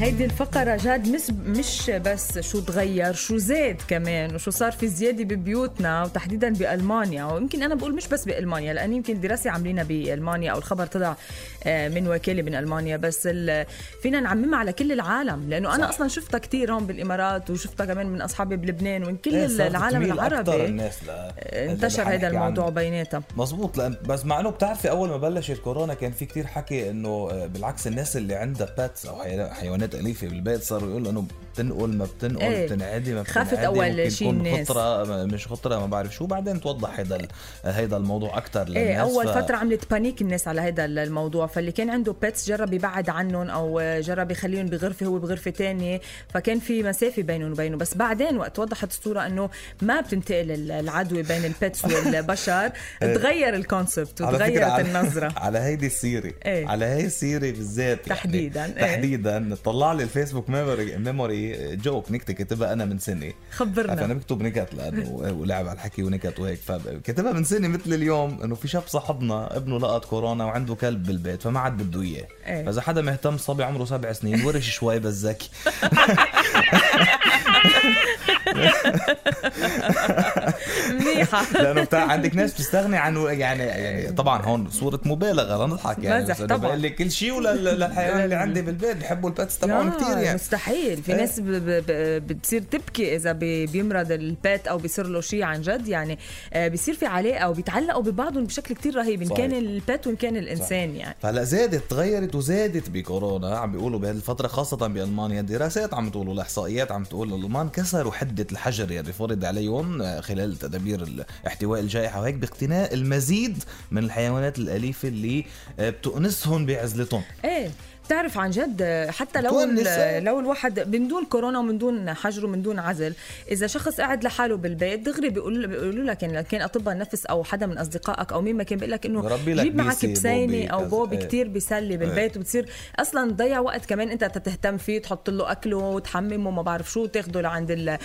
هيدي الفقرة جاد مش مش بس شو تغير شو زاد كمان وشو صار في زيادة ببيوتنا وتحديدا بألمانيا ويمكن أنا بقول مش بس بألمانيا لأن يمكن دراسة عاملينها بألمانيا أو الخبر طلع آه، من وكالة من ألمانيا بس فينا نعممها على كل العالم لأنه أنا صح. أصلا شفتها كتير هون بالإمارات وشفتها كمان من أصحابي بلبنان ومن كل إيه، العالم العربي الناس ل... انتشر هذا الموضوع. بيناتها مزبوط لأن بس مع إنه بتعرفي أول ما بلش الكورونا كان في كتير حكي إنه آه، بالعكس الناس اللي عندها pets أو حي- حيوانات اليفه بالبيت صاروا يقولوا إنه بتنقل ما بتنقل إيه. بتنعدي ما خافت بتنعدي أول ممكن شي تكون الناس. خطرة مش خطرة ما بعرف شو بعدين توضح هيدا هيدا الموضوع أكثر للناس إيه أول ف- فترة عملت panic الناس على هذا الموضوع فاللي كان عنده pets جرب يبعد عنهم أو جرب يخليهم بغرفة هو بغرفة تانية فكان في مسافة بينهم وبينه بس بعدين وقت وضحت الصورة إنه ما بتنتقل العدوى بين ال pets والبشر تغير ال concept وتغيرت على- النظرة على هيدي السيرة إيه. على هي السيرة بالذات يعني تحديداً، إيه. تحديدا طلع لي الفيسبوك memory memory joke نكتة كتبها أنا من سنه خبرنا. فانا بكتب نكت لأنه ولعب على الحكي ونكت وهيك فكتبها من سنه مثل اليوم إنه في شاب صاحبنا ابنه لقط كورونا وعنده كلب بالبيت فما عاد بده إياه إيه. فإذا حدا مهتم صبي عمره سبع سنين ورش شوي بس ذكي منيحة. لأنه بتاع عندك ناس بتستغني عنه يعني يعني طبعا هون صورة مبالغة لنضحك يعني. مزح طبعاً. بقول لك كل شيء ولا للحيوان اللي عندي بالبيت بحبوا ال pets تبعهم كثير يعني. مستحيل. في إيه. ناس بتصير تبكي إذا بي- بيمرض ال pet أو بيصير له شيء عن جد يعني. آه، بيصير في علاقه وبيتعلقوا ببعضهم بشكل كتير رهيب إن. كان ال pet وإن كان الإنسان يعني. فهلأ زادت تغيرت وزادت بكورونا. عم بيقولوا بهذه الفترة خاصة بألمانيا دراسات عم تقول والإحصائيات عم تقول الألمان كسروا حدة الحجر يلي فرض عليهم آه، خلال تدابير احتواء الجائحة وهيك باقتناء المزيد من الحيوانات الأليفة اللي آه، بتؤنسهم بعزلتهم إيه بتعرف عن جد آه، حتى لو إيه. لو الواحد من دون كورونا ومن دون حجر ومن دون عزل إذا شخص قاعد لحاله بالبيت دغري بيقول بيقولوا لك يعني كان أطباء النفس أو حدا من أصدقائك أو مين ما كان بيقول لك إنه جيب معك بسينة أو. بوبي إيه. كتير بيسلي بالبيت وبتصير أصلا تضيع وقت كمان أنت تهتم فيه تحط له اكله وتحممه وما بعرف شو تاخده لعند ال ال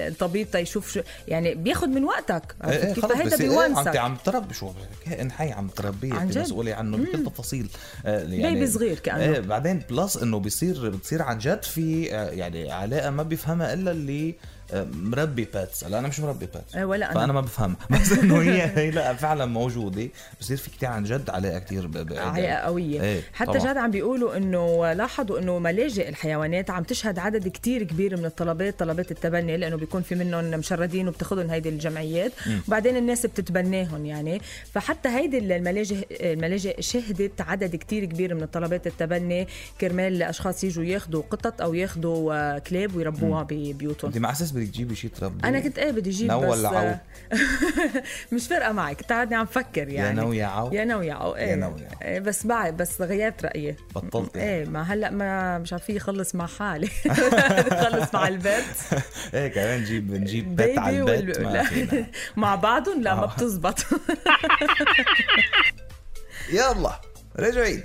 الطبيب تيشوف شو يعني بياخد من وقتك. إيه إيه كيف بس إيه عم بيونسك عم تربي شو؟ كائن حي عم تربيه جد؟ مسؤولة عنه بكل تفاصيل. آه، يعني baby صغير كأنه. إيه بعدين plus إنه بيصير بتصير عن جد في آه، يعني علاقة ما بيفهمها إلا اللي مربي pets. هلا أنا مش مربي pets. إيه، ولا أنا. فأنا ما بفهمها بس إنه هي هي لا فعلا موجودة. بصير في كتير عن جد علاقه كتير ب- علاقه قويه إيه، حتى طبعاً. جاد عم بيقولوا إنه لاحظوا إنه ملاجئ الحيوانات عم تشهد عدد كتير كبير من الطلبات طلبات التبني لأنه بيكون في منهم مشردين وبتاخذهم هيدي الجمعيات. وبعدين الناس بتتبناهم يعني. فحتى هيدي الملاجئ الملاجئ شهدت عدد كتير كبير من الطلبات التبني. كرمال اشخاص يجوا ياخذوا قطط أو ياخذوا آه، كلاب ويربوها ببيوتهم أنت مع أساس بدك تجيبي شيء تربي أنا كنت إيه بدي أجيب نو بس ولا عو؟ مش فارقة معي كنت عم فكر يعني. نو يا عو؟ يا نو يا عو إيه. يا نو يا عو. إيه بس بعد بس غيرت رأيي. بطلت يعني. إيه ما هلأ ما مش عارفه يخلص مع حالي. يخلص مع البيت. إيه كمان نجيب نجيب بيت على البيت وال... مع بعضهم؟ لا ما آه. بتزبط. يلا رجعين.